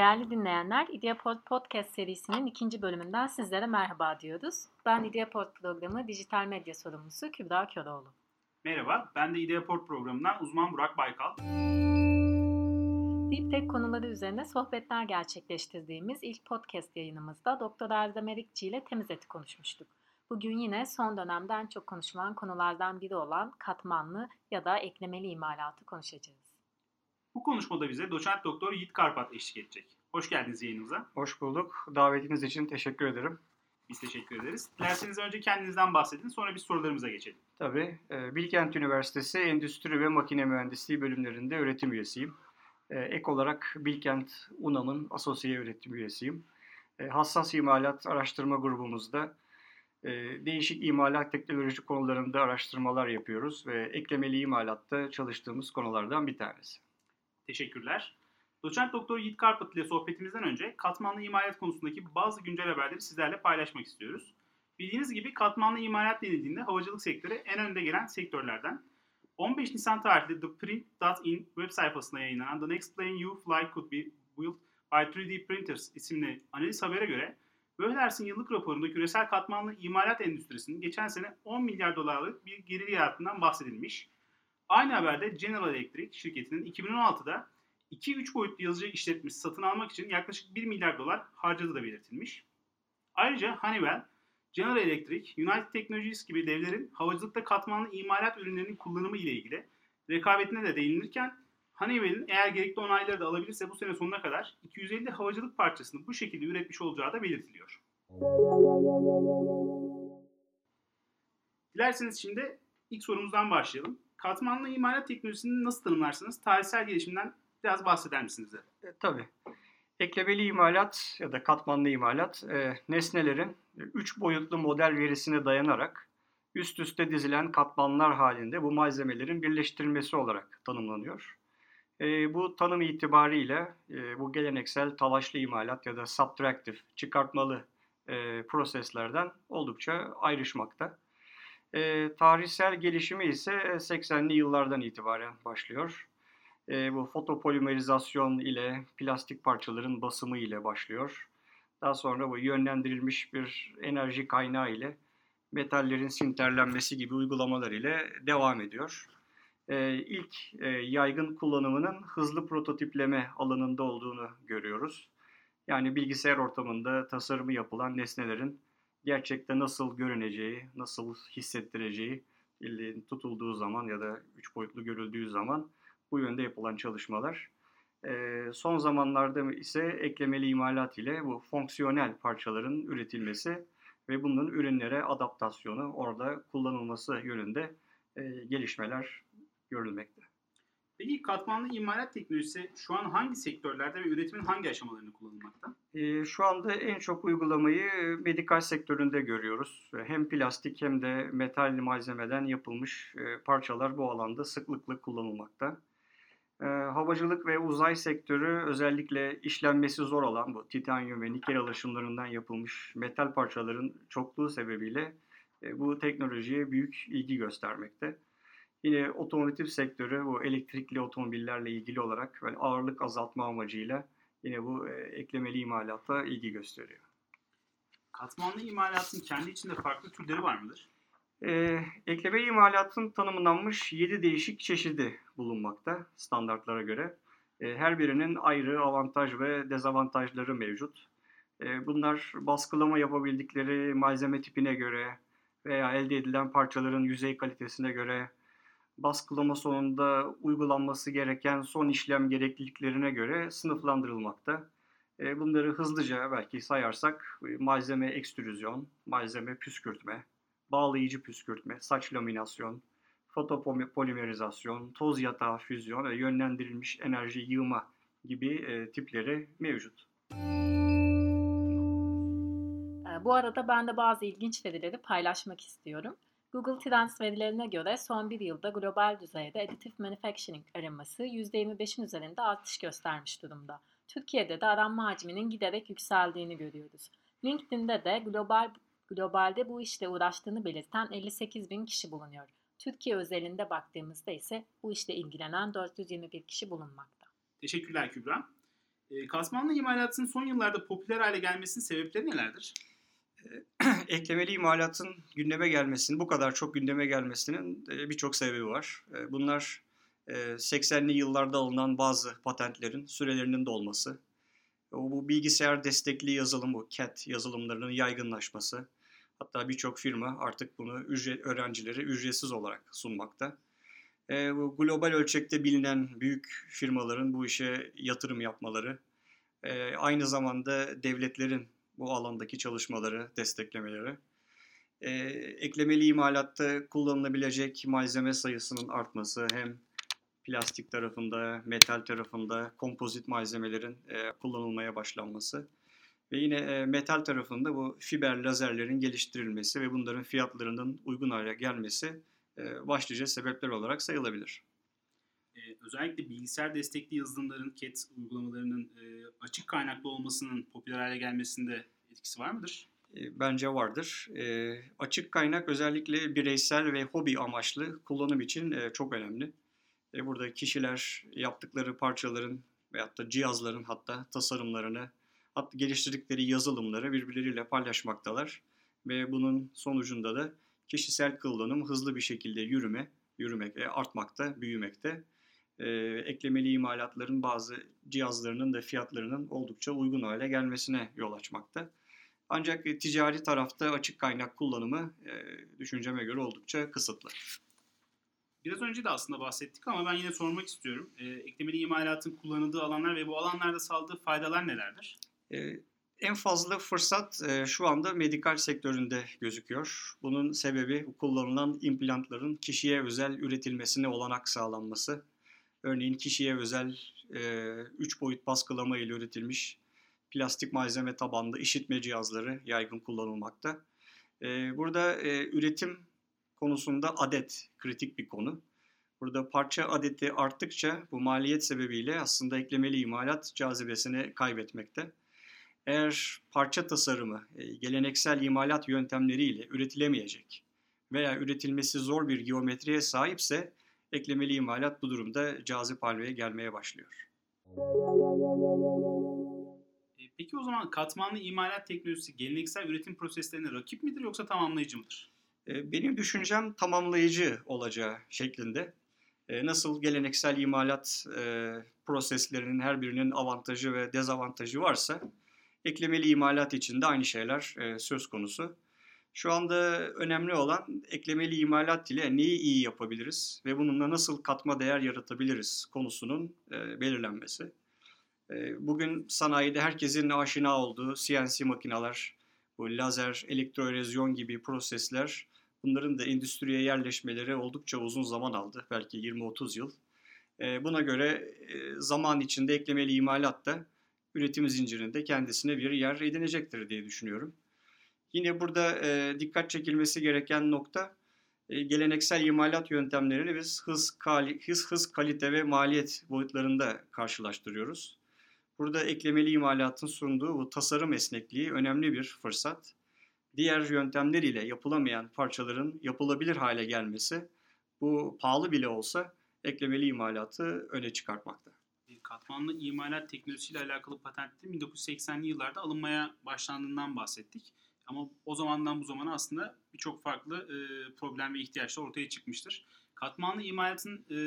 Değerli dinleyenler, İdeapod Podcast serisinin ikinci bölümünden sizlere merhaba diyoruz. Ben İdeapod programı dijital medya sorumlusu Kübra Köroğlu. Merhaba, ben de İdeapod programından uzman Burak Baykal. Deep Tech konuları üzerine sohbetler gerçekleştirdiğimiz ilk podcast yayınımızda Doktor Erdem Erikçi ile temiz eti konuşmuştuk. Bugün yine son dönemde en çok konuşulan konulardan biri olan katmanlı ya da eklemeli imalatı konuşacağız. Bu konuşmada bize doçent doktor Yiğit Karpat eşlik edecek. Hoş geldiniz yayınımıza. Hoş bulduk. Davetiniz için teşekkür ederim. Biz teşekkür ederiz. Dilerseniz önce kendinizden bahsedin, sonra biz sorularımıza geçelim. Tabii. e, Bilkent Üniversitesi Endüstri ve Makine Mühendisliği bölümlerinde öğretim üyesiyim. E, Ek olarak Bilkent UNAM'ın asosiye öğretim üyesiyim. E, Hassas İmalat Araştırma Grubumuzda e, değişik imalat teknoloji konularında araştırmalar yapıyoruz ve eklemeli imalatta çalıştığımız konulardan bir tanesi. Teşekkürler. Doçent doktor Yiğit Karpat ile sohbetimizden önce katmanlı imalat konusundaki bazı güncel haberleri sizlerle paylaşmak istiyoruz. Bildiğiniz gibi katmanlı imalat denildiğinde havacılık sektörü en önde gelen sektörlerden. 15 Nisan tarihli The Print.in web sayfasında yayınlanan The Next Plane You Fly Could Be Built by 3D Printers isimli analiz habere göre Vöhlers'in yıllık raporunda küresel katmanlı imalat endüstrisinin geçen sene 10 milyar dolarlık bir gerili yarattığından bahsedilmiş. Aynı haberde General Electric şirketinin 2016'da 2-3 boyutlu yazıcı işletmesi satın almak için yaklaşık 1 milyar dolar harcadığı da belirtilmiş. Ayrıca Honeywell, General Electric, United Technologies gibi devlerin havacılıkta katmanlı imalat ürünlerinin kullanımı ile ilgili rekabetine de değinilirken Honeywell'in eğer gerekli onayları da alabilirse bu sene sonuna kadar 250 havacılık parçasını bu şekilde üretmiş olacağı da belirtiliyor. Dilerseniz şimdi ilk sorumuzdan başlayalım. Katmanlı imalat teknolojisini nasıl tanımlarsınız? Tarihsel gelişiminden biraz bahseder misiniz? E, tabii. Eklemeli imalat ya da katmanlı imalat e, nesnelerin 3 boyutlu model verisine dayanarak üst üste dizilen katmanlar halinde bu malzemelerin birleştirilmesi olarak tanımlanıyor. E, bu tanım itibariyle e, bu geleneksel talaşlı imalat ya da subtractive çıkartmalı e, proseslerden oldukça ayrışmakta. E, tarihsel gelişimi ise 80'li yıllardan itibaren başlıyor. E, bu fotopolimerizasyon ile plastik parçaların basımı ile başlıyor. Daha sonra bu yönlendirilmiş bir enerji kaynağı ile metallerin sinterlenmesi gibi uygulamalar ile devam ediyor. E, ilk e, yaygın kullanımının hızlı prototipleme alanında olduğunu görüyoruz. Yani bilgisayar ortamında tasarımı yapılan nesnelerin gerçekte nasıl görüneceği, nasıl hissettireceği tutulduğu zaman ya da üç boyutlu görüldüğü zaman bu yönde yapılan çalışmalar. E, son zamanlarda ise eklemeli imalat ile bu fonksiyonel parçaların üretilmesi ve bunun ürünlere adaptasyonu, orada kullanılması yönünde e, gelişmeler görülmekte. Peki katmanlı imalat teknolojisi şu an hangi sektörlerde ve üretimin hangi aşamalarında kullanılmakta? E, şu anda en çok uygulamayı medikal sektöründe görüyoruz. Hem plastik hem de metal malzemeden yapılmış e, parçalar bu alanda sıklıkla kullanılmakta. E, havacılık ve uzay sektörü özellikle işlenmesi zor olan bu titanyum ve nikel alaşımlarından yapılmış metal parçaların çokluğu sebebiyle e, bu teknolojiye büyük ilgi göstermekte. Yine otomotiv sektörü bu elektrikli otomobillerle ilgili olarak böyle ağırlık azaltma amacıyla yine bu e, eklemeli imalata ilgi gösteriyor. Katmanlı imalatın kendi içinde farklı türleri var mıdır? E, ekleme imalatın tanımlanmış 7 değişik çeşidi bulunmakta standartlara göre. E, her birinin ayrı avantaj ve dezavantajları mevcut. E, bunlar baskılama yapabildikleri malzeme tipine göre veya elde edilen parçaların yüzey kalitesine göre, baskılama sonunda uygulanması gereken son işlem gerekliliklerine göre sınıflandırılmakta. E, bunları hızlıca belki sayarsak e, malzeme ekstrüzyon, malzeme püskürtme, bağlayıcı püskürtme, saç laminasyon, fotopolimerizasyon, toz yatağı füzyon ve yönlendirilmiş enerji yığma gibi e, tipleri mevcut. Bu arada ben de bazı ilginç verileri paylaşmak istiyorum. Google Trends verilerine göre son bir yılda global düzeyde additive manufacturing araması %25'in üzerinde artış göstermiş durumda. Türkiye'de de aranma hacminin giderek yükseldiğini görüyoruz. LinkedIn'de de global globalde bu işle uğraştığını belirten 58 bin kişi bulunuyor. Türkiye özelinde baktığımızda ise bu işle ilgilenen 421 kişi bulunmakta. Teşekkürler Kübra. E, katmanlı imalatın son yıllarda popüler hale gelmesinin sebepleri nelerdir? eklemeli imalatın gündeme gelmesinin, bu kadar çok gündeme gelmesinin birçok sebebi var. Bunlar 80'li e, yıllarda alınan bazı patentlerin sürelerinin dolması, bu bilgisayar destekli yazılım, bu CAT yazılımlarının yaygınlaşması, hatta birçok firma artık bunu ücret, öğrencilere ücretsiz olarak sunmakta. Bu global ölçekte bilinen büyük firmaların bu işe yatırım yapmaları, aynı zamanda devletlerin bu alandaki çalışmaları desteklemeleri. E, eklemeli imalatta kullanılabilecek malzeme sayısının artması hem plastik tarafında, metal tarafında kompozit malzemelerin e, kullanılmaya başlanması ve yine e, metal tarafında bu fiber lazerlerin geliştirilmesi ve bunların fiyatlarının uygun hale gelmesi e, başlıca sebepler olarak sayılabilir. Ee, özellikle bilgisayar destekli yazılımların, CAT uygulamalarının e, açık kaynaklı olmasının popüler hale gelmesinde etkisi var mıdır? E, bence vardır. E, açık kaynak özellikle bireysel ve hobi amaçlı kullanım için e, çok önemli. E, burada kişiler yaptıkları parçaların veyahut da cihazların hatta tasarımlarını, hatta geliştirdikleri yazılımları birbirleriyle paylaşmaktalar. Ve bunun sonucunda da kişisel kullanım hızlı bir şekilde yürüme, yürümek ve artmakta, büyümekte. E, eklemeli imalatların bazı cihazlarının da fiyatlarının oldukça uygun hale gelmesine yol açmakta. Ancak e, ticari tarafta açık kaynak kullanımı e, düşünceme göre oldukça kısıtlı. Biraz önce de aslında bahsettik ama ben yine sormak istiyorum. E, eklemeli imalatın kullanıldığı alanlar ve bu alanlarda sağladığı faydalar nelerdir? E, en fazla fırsat e, şu anda medikal sektöründe gözüküyor. Bunun sebebi kullanılan implantların kişiye özel üretilmesine olanak sağlanması. Örneğin kişiye özel 3 e, boyut baskılama ile üretilmiş plastik malzeme tabanlı işitme cihazları yaygın kullanılmakta. E, burada e, üretim konusunda adet kritik bir konu. Burada parça adeti arttıkça bu maliyet sebebiyle aslında eklemeli imalat cazibesini kaybetmekte. Eğer parça tasarımı geleneksel imalat yöntemleriyle üretilemeyecek veya üretilmesi zor bir geometriye sahipse eklemeli imalat bu durumda cazip haline gelmeye başlıyor. E, peki o zaman katmanlı imalat teknolojisi geleneksel üretim proseslerine rakip midir yoksa tamamlayıcı mıdır? E, benim düşüncem tamamlayıcı olacağı şeklinde. E, nasıl geleneksel imalat proseslerinin her birinin avantajı ve dezavantajı varsa eklemeli imalat için de aynı şeyler söz konusu. Şu anda önemli olan eklemeli imalat ile neyi iyi yapabiliriz ve bununla nasıl katma değer yaratabiliriz konusunun belirlenmesi. Ee, bugün sanayide herkesin aşina olduğu CNC makineler, bu lazer, elektroerozyon gibi prosesler bunların da endüstriye yerleşmeleri oldukça uzun zaman aldı. Belki 20-30 yıl. Ee, buna göre e, zaman içinde eklemeli imalat da üretim zincirinde kendisine bir yer edinecektir diye düşünüyorum. Yine burada e, dikkat çekilmesi gereken nokta e, geleneksel imalat yöntemlerini biz hız, kali, hız, hız, kalite ve maliyet boyutlarında karşılaştırıyoruz. Burada eklemeli imalatın sunduğu bu tasarım esnekliği önemli bir fırsat. Diğer yöntemler ile yapılamayan parçaların yapılabilir hale gelmesi bu pahalı bile olsa eklemeli imalatı öne çıkartmakta. Katmanlı imalat teknolojisiyle alakalı patentlerin 1980'li yıllarda alınmaya başlandığından bahsettik. Ama o zamandan bu zamana aslında birçok farklı e, problem ve ihtiyaçlar ortaya çıkmıştır. Katmanlı imalatın e,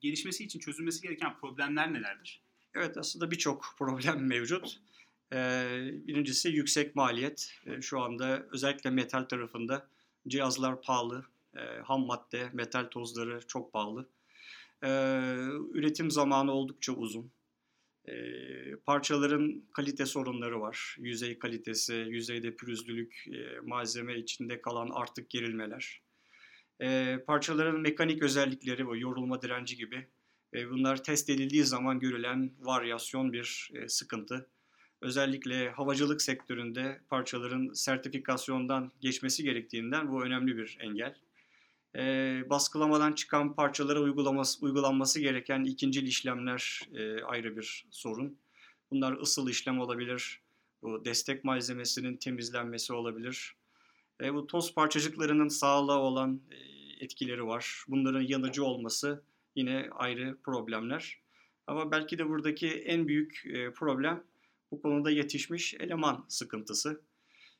gelişmesi için çözülmesi gereken problemler nelerdir? Evet aslında birçok problem mevcut. Ee, birincisi yüksek maliyet. Ee, şu anda özellikle metal tarafında cihazlar pahalı, ee, ham madde, metal tozları çok pahalı. Üretim zamanı oldukça uzun. Parçaların kalite sorunları var. Yüzey kalitesi, yüzeyde pürüzlülük, e, malzeme içinde kalan artık gerilmeler. Parçaların mekanik özellikleri, bu yorulma direnci gibi bunlar test edildiği zaman görülen varyasyon bir e, sıkıntı. Özellikle havacılık sektöründe parçaların sertifikasyondan geçmesi gerektiğinden bu önemli bir engel. E, baskılamadan çıkan parçalara uygulaması, uygulanması gereken ikincil işlemler e, ayrı bir sorun. Bunlar ısıl işlem olabilir, bu destek malzemesinin temizlenmesi olabilir. E, bu toz parçacıklarının sağlığa olan e, etkileri var. Bunların yanıcı olması yine ayrı problemler. Ama belki de buradaki en büyük problem bu konuda yetişmiş eleman sıkıntısı.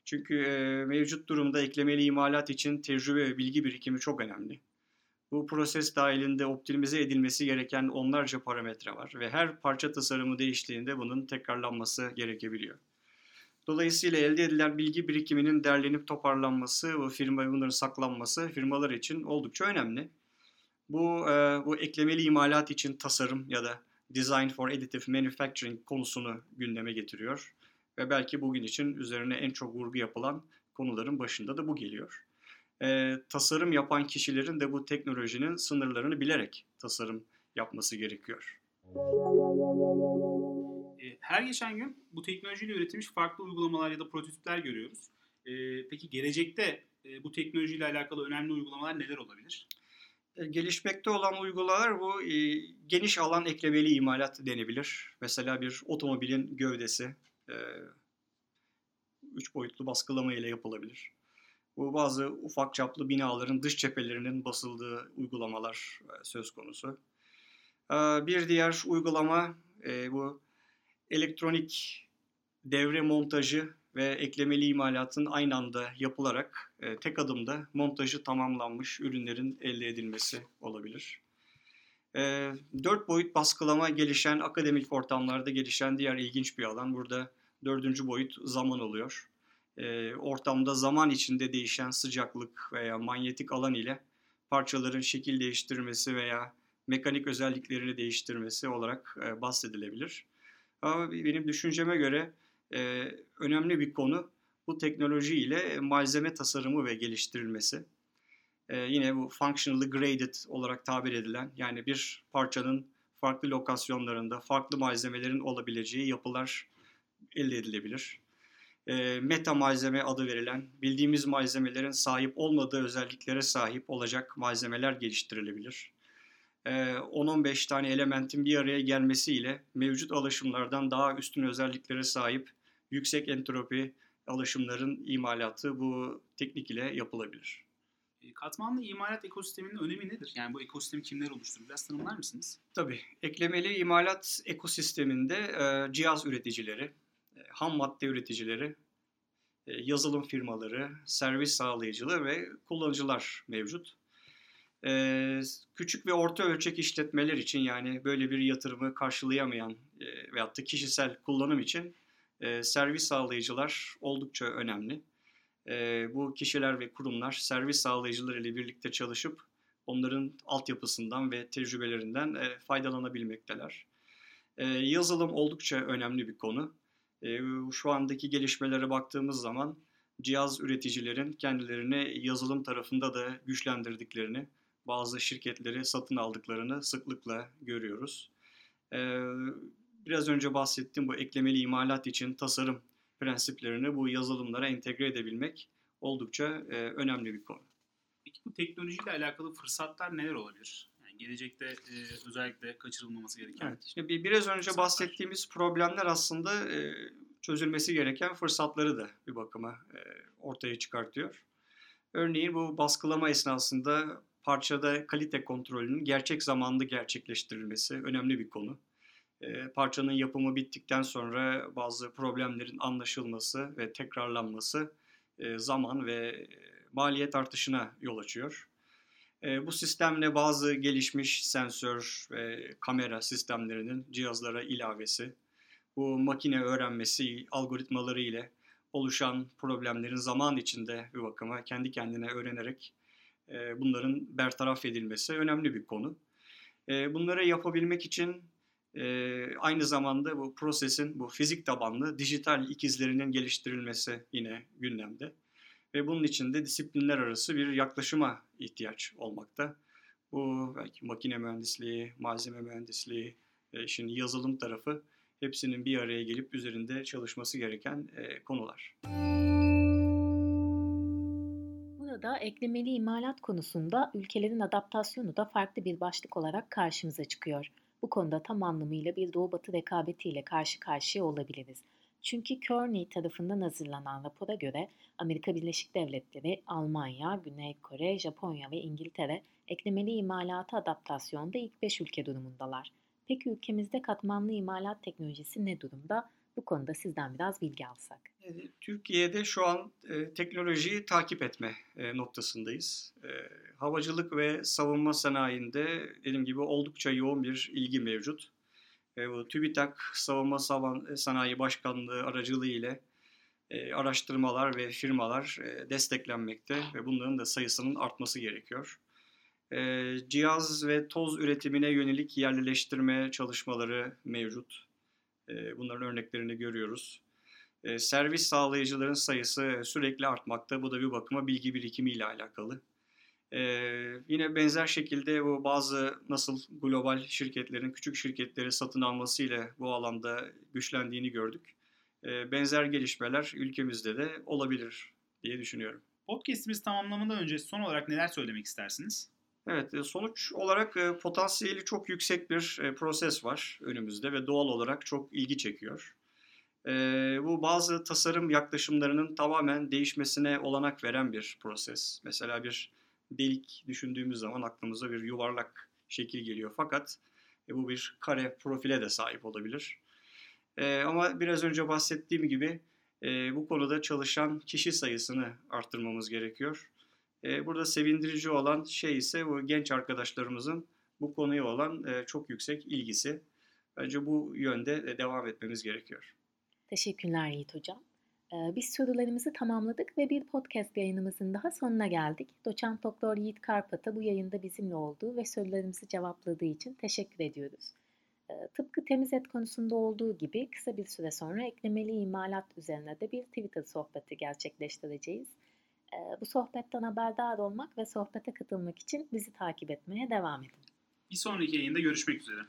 Çünkü e, mevcut durumda eklemeli imalat için tecrübe ve bilgi birikimi çok önemli. Bu proses dahilinde optimize edilmesi gereken onlarca parametre var ve her parça tasarımı değiştiğinde bunun tekrarlanması gerekebiliyor. Dolayısıyla elde edilen bilgi birikiminin derlenip toparlanması ve firma bunların saklanması firmalar için oldukça önemli. Bu e, bu eklemeli imalat için tasarım ya da Design for Additive Manufacturing konusunu gündeme getiriyor ve belki bugün için üzerine en çok vurgu yapılan konuların başında da bu geliyor. E, tasarım yapan kişilerin de bu teknolojinin sınırlarını bilerek tasarım yapması gerekiyor. E, her geçen gün bu teknolojiyle üretilmiş farklı uygulamalar ya da prototipler görüyoruz. E, peki gelecekte e, bu teknolojiyle alakalı önemli uygulamalar neler olabilir? Gelişmekte olan uygulamalar bu e, geniş alan eklemeli imalat denebilir. Mesela bir otomobilin gövdesi e, üç boyutlu baskılama ile yapılabilir. Bu bazı ufak çaplı binaların dış cephelerinin basıldığı uygulamalar e, söz konusu. E, bir diğer uygulama e, bu elektronik devre montajı ve eklemeli imalatın aynı anda yapılarak e, tek adımda montajı tamamlanmış ürünlerin elde edilmesi olabilir. E, dört boyut baskılama gelişen akademik ortamlarda gelişen diğer ilginç bir alan. Burada dördüncü boyut zaman oluyor. E, ortamda zaman içinde değişen sıcaklık veya manyetik alan ile parçaların şekil değiştirmesi veya mekanik özelliklerini değiştirmesi olarak e, bahsedilebilir. Ama benim düşünceme göre e, önemli bir konu bu teknoloji ile malzeme tasarımı ve geliştirilmesi. E, yine bu functionally graded olarak tabir edilen yani bir parçanın farklı lokasyonlarında farklı malzemelerin olabileceği yapılar elde edilebilir. E, meta malzeme adı verilen bildiğimiz malzemelerin sahip olmadığı özelliklere sahip olacak malzemeler geliştirilebilir. 10-15 tane elementin bir araya gelmesiyle mevcut alışımlardan daha üstün özelliklere sahip yüksek entropi alışımların imalatı bu teknik ile yapılabilir. E, katmanlı imalat ekosisteminin önemi nedir? Yani bu ekosistemi kimler oluşturur? Biraz tanımlar mısınız? Tabii. Eklemeli imalat ekosisteminde e, cihaz üreticileri, e, ham madde üreticileri, e, yazılım firmaları, servis sağlayıcıları ve kullanıcılar mevcut. E, küçük ve orta ölçek işletmeler için yani böyle bir yatırımı karşılayamayan e, veyahut da kişisel kullanım için e, servis sağlayıcılar oldukça önemli. E, bu kişiler ve kurumlar servis sağlayıcıları ile birlikte çalışıp onların altyapısından ve tecrübelerinden e, faydalanabilmekteler. E, yazılım oldukça önemli bir konu. E, şu andaki gelişmelere baktığımız zaman cihaz üreticilerin kendilerini yazılım tarafında da güçlendirdiklerini, bazı şirketleri satın aldıklarını sıklıkla görüyoruz. E, biraz önce bahsettiğim bu eklemeli imalat için tasarım prensiplerini bu yazılımlara entegre edebilmek oldukça e, önemli bir konu. Peki bu teknolojiyle alakalı fırsatlar neler olabilir? Gelecekte e, özellikle kaçırılmaması gereken. Evet, işte bir, biraz önce fırsatlar. bahsettiğimiz problemler aslında e, çözülmesi gereken fırsatları da bir bakıma e, ortaya çıkartıyor. Örneğin bu baskılama esnasında parçada kalite kontrolünün gerçek zamanlı gerçekleştirilmesi önemli bir konu. E, parçanın yapımı bittikten sonra bazı problemlerin anlaşılması ve tekrarlanması e, zaman ve e, maliyet artışına yol açıyor. E, bu sistemle bazı gelişmiş sensör ve kamera sistemlerinin cihazlara ilavesi, bu makine öğrenmesi algoritmaları ile oluşan problemlerin zaman içinde bir bakıma kendi kendine öğrenerek e, bunların bertaraf edilmesi önemli bir konu. E, bunları yapabilmek için e, aynı zamanda bu prosesin bu fizik tabanlı dijital ikizlerinin geliştirilmesi yine gündemde. Ve bunun için de disiplinler arası bir yaklaşıma ihtiyaç olmakta. Bu belki makine mühendisliği, malzeme mühendisliği, e, işin yazılım tarafı hepsinin bir araya gelip üzerinde çalışması gereken e, konular. Burada eklemeli imalat konusunda ülkelerin adaptasyonu da farklı bir başlık olarak karşımıza çıkıyor. Bu konuda tam anlamıyla bir Doğu-Batı rekabetiyle karşı karşıya olabiliriz. Çünkü Kearney tarafından hazırlanan rapora göre Amerika Birleşik Devletleri, Almanya, Güney Kore, Japonya ve İngiltere eklemeli imalata adaptasyonda ilk 5 ülke durumundalar. Peki ülkemizde katmanlı imalat teknolojisi ne durumda? Bu konuda sizden biraz bilgi alsak. Yani Türkiye'de şu an e, teknolojiyi takip etme e, noktasındayız. E, havacılık ve savunma sanayinde dediğim gibi oldukça yoğun bir ilgi mevcut. E, bu TÜBİTAK Savunma Savan- Sanayi Başkanlığı aracılığı ile e, araştırmalar ve firmalar e, desteklenmekte ve bunların da sayısının artması gerekiyor. E, cihaz ve toz üretimine yönelik yerleştirme çalışmaları mevcut. E, bunların örneklerini görüyoruz. E, servis sağlayıcıların sayısı sürekli artmakta. Bu da bir bakıma bilgi birikimi ile alakalı. E, yine benzer şekilde bu bazı nasıl global şirketlerin küçük şirketleri satın almasıyla bu alanda güçlendiğini gördük. E, benzer gelişmeler ülkemizde de olabilir diye düşünüyorum. Podcast'imizi tamamlamadan önce son olarak neler söylemek istersiniz? Evet, e, sonuç olarak e, potansiyeli çok yüksek bir e, proses var önümüzde ve doğal olarak çok ilgi çekiyor. E, bu bazı tasarım yaklaşımlarının tamamen değişmesine olanak veren bir proses. Mesela bir delik düşündüğümüz zaman aklımıza bir yuvarlak şekil geliyor. Fakat e, bu bir kare profile de sahip olabilir. E, ama biraz önce bahsettiğim gibi e, bu konuda çalışan kişi sayısını arttırmamız gerekiyor. E, burada sevindirici olan şey ise bu genç arkadaşlarımızın bu konuya olan e, çok yüksek ilgisi. Bence bu yönde de devam etmemiz gerekiyor. Teşekkürler Yiğit Hocam. Biz sorularımızı tamamladık ve bir podcast yayınımızın daha sonuna geldik. Doçent Doktor Yiğit Karpat'a bu yayında bizimle olduğu ve sorularımızı cevapladığı için teşekkür ediyoruz. Tıpkı temiz et konusunda olduğu gibi kısa bir süre sonra eklemeli imalat üzerine de bir Twitter sohbeti gerçekleştireceğiz. Bu sohbetten haberdar olmak ve sohbete katılmak için bizi takip etmeye devam edin. Bir sonraki yayında görüşmek üzere.